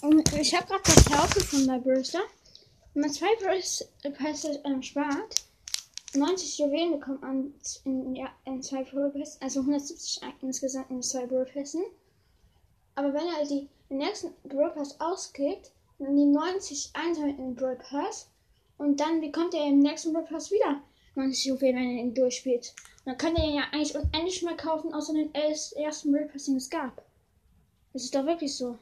Und ich habe gerade das herausgefunden bei Brewster. Wenn man zwei Pässe ähm, spart, 90 Juwelen bekommt man in, ja, in zwei Pässen, also 170 insgesamt in zwei Pässen. Aber wenn er die, den nächsten Brewster-Pass ausgibt, dann die 90 einsammeln in den Brewster-Pass und dann bekommt er im nächsten Brewster-Pass wieder 90 Juwelen, wenn er ihn durchspielt. Und dann kann er ihn ja eigentlich unendlich mehr kaufen, außer den ersten Brewster-Pass, den es gab. Das ist doch wirklich so.